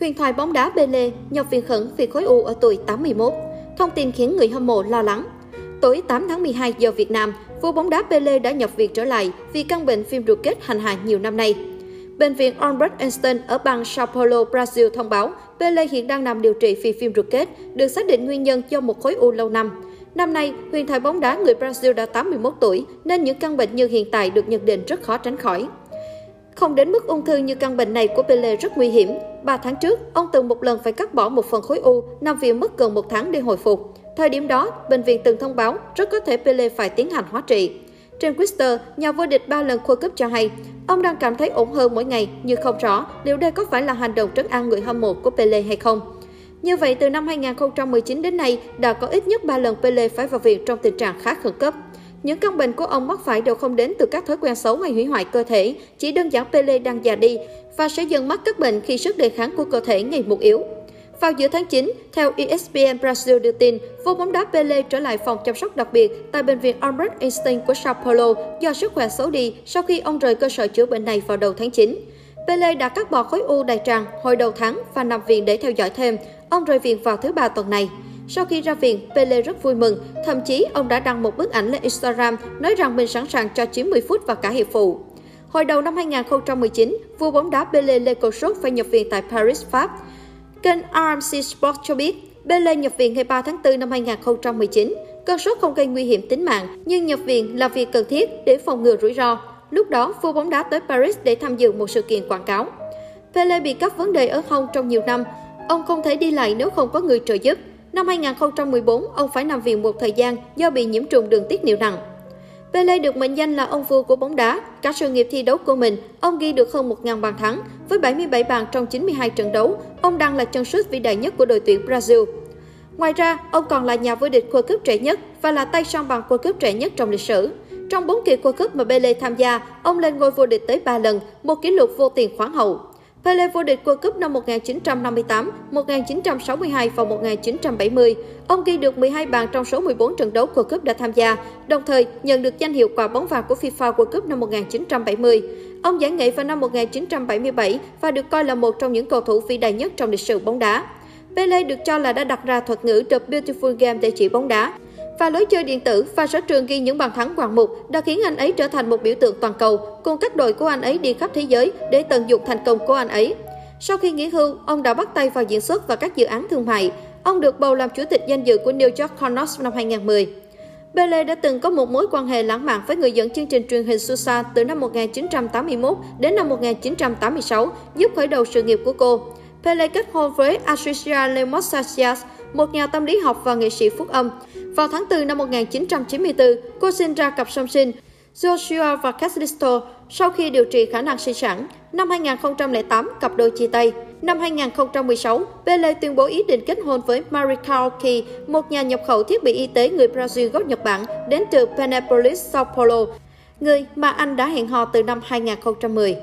Huyền thoại bóng đá Pele nhập viện khẩn vì khối u ở tuổi 81. Thông tin khiến người hâm mộ lo lắng. Tối 8 tháng 12 giờ Việt Nam, vua bóng đá Pele đã nhập viện trở lại vì căn bệnh viêm ruột kết hành hạ nhiều năm nay. Bệnh viện Albert Einstein ở bang Sao Paulo, Brazil thông báo Pele hiện đang nằm điều trị vì viêm ruột kết, được xác định nguyên nhân do một khối u lâu năm. Năm nay, huyền thoại bóng đá người Brazil đã 81 tuổi, nên những căn bệnh như hiện tại được nhận định rất khó tránh khỏi. Không đến mức ung thư như căn bệnh này của Pele rất nguy hiểm. 3 tháng trước, ông từng một lần phải cắt bỏ một phần khối u, nằm viện mất gần một tháng để hồi phục. Thời điểm đó, bệnh viện từng thông báo rất có thể Pele phải tiến hành hóa trị. Trên Twitter, nhà vô địch 3 lần World Cup cho hay, ông đang cảm thấy ổn hơn mỗi ngày nhưng không rõ liệu đây có phải là hành động trấn an người hâm mộ của Pele hay không. Như vậy, từ năm 2019 đến nay, đã có ít nhất 3 lần Pele phải vào viện trong tình trạng khá khẩn cấp. Những căn bệnh của ông mắc phải đều không đến từ các thói quen xấu hay hủy hoại cơ thể, chỉ đơn giản Pele đang già đi và sẽ dần mắc các bệnh khi sức đề kháng của cơ thể ngày một yếu. Vào giữa tháng 9, theo ESPN Brazil đưa tin, vô bóng đá Pele trở lại phòng chăm sóc đặc biệt tại bệnh viện Albert Einstein của Sao Paulo do sức khỏe xấu đi sau khi ông rời cơ sở chữa bệnh này vào đầu tháng 9. Pele đã cắt bỏ khối u đại tràng hồi đầu tháng và nằm viện để theo dõi thêm. Ông rời viện vào thứ ba tuần này. Sau khi ra viện, Pele rất vui mừng, thậm chí ông đã đăng một bức ảnh lên Instagram nói rằng mình sẵn sàng cho 90 phút và cả hiệp phụ. Hồi đầu năm 2019, vua bóng đá Pele Lê phải nhập viện tại Paris, Pháp. Kênh RMC Sport cho biết, Pele nhập viện ngày 3 tháng 4 năm 2019. Cơn sốt không gây nguy hiểm tính mạng, nhưng nhập viện là việc cần thiết để phòng ngừa rủi ro. Lúc đó, vua bóng đá tới Paris để tham dự một sự kiện quảng cáo. Pele bị các vấn đề ở hông trong nhiều năm. Ông không thể đi lại nếu không có người trợ giúp. Năm 2014, ông phải nằm viện một thời gian do bị nhiễm trùng đường tiết niệu nặng. Pele được mệnh danh là ông vua của bóng đá. Cả sự nghiệp thi đấu của mình, ông ghi được hơn 1.000 bàn thắng. Với 77 bàn trong 92 trận đấu, ông đang là chân sút vĩ đại nhất của đội tuyển Brazil. Ngoài ra, ông còn là nhà vô địch World Cup trẻ nhất và là tay săn bằng World Cup trẻ nhất trong lịch sử. Trong 4 kỳ World Cup mà Pele tham gia, ông lên ngôi vô địch tới 3 lần, một kỷ lục vô tiền khoáng hậu. Pele vô địch World Cup năm 1958, 1962 và 1970. Ông ghi được 12 bàn trong số 14 trận đấu World Cup đã tham gia, đồng thời nhận được danh hiệu quả bóng vàng của FIFA World Cup năm 1970. Ông giải nghệ vào năm 1977 và được coi là một trong những cầu thủ vĩ đại nhất trong lịch sử bóng đá. Pele được cho là đã đặt ra thuật ngữ The Beautiful Game để chỉ bóng đá. Và lối chơi điện tử và sở trường ghi những bàn thắng ngoạn mục đã khiến anh ấy trở thành một biểu tượng toàn cầu, cùng các đội của anh ấy đi khắp thế giới để tận dụng thành công của anh ấy. Sau khi nghỉ hưu, ông đã bắt tay vào diễn xuất và các dự án thương mại. Ông được bầu làm chủ tịch danh dự của New York Connors năm 2010. Pele đã từng có một mối quan hệ lãng mạn với người dẫn chương trình truyền hình Susa từ năm 1981 đến năm 1986, giúp khởi đầu sự nghiệp của cô. Pele kết hôn với Patricia Lemosasias, một nhà tâm lý học và nghệ sĩ phúc âm. Vào tháng 4 năm 1994, cô sinh ra cặp song sinh Joshua và Caslisto sau khi điều trị khả năng sinh sản. Năm 2008, cặp đôi chia tay. Năm 2016, Pele tuyên bố ý định kết hôn với Marika Oki, một nhà nhập khẩu thiết bị y tế người Brazil gốc Nhật Bản đến từ Penepolis, Sao Paulo, người mà anh đã hẹn hò từ năm 2010.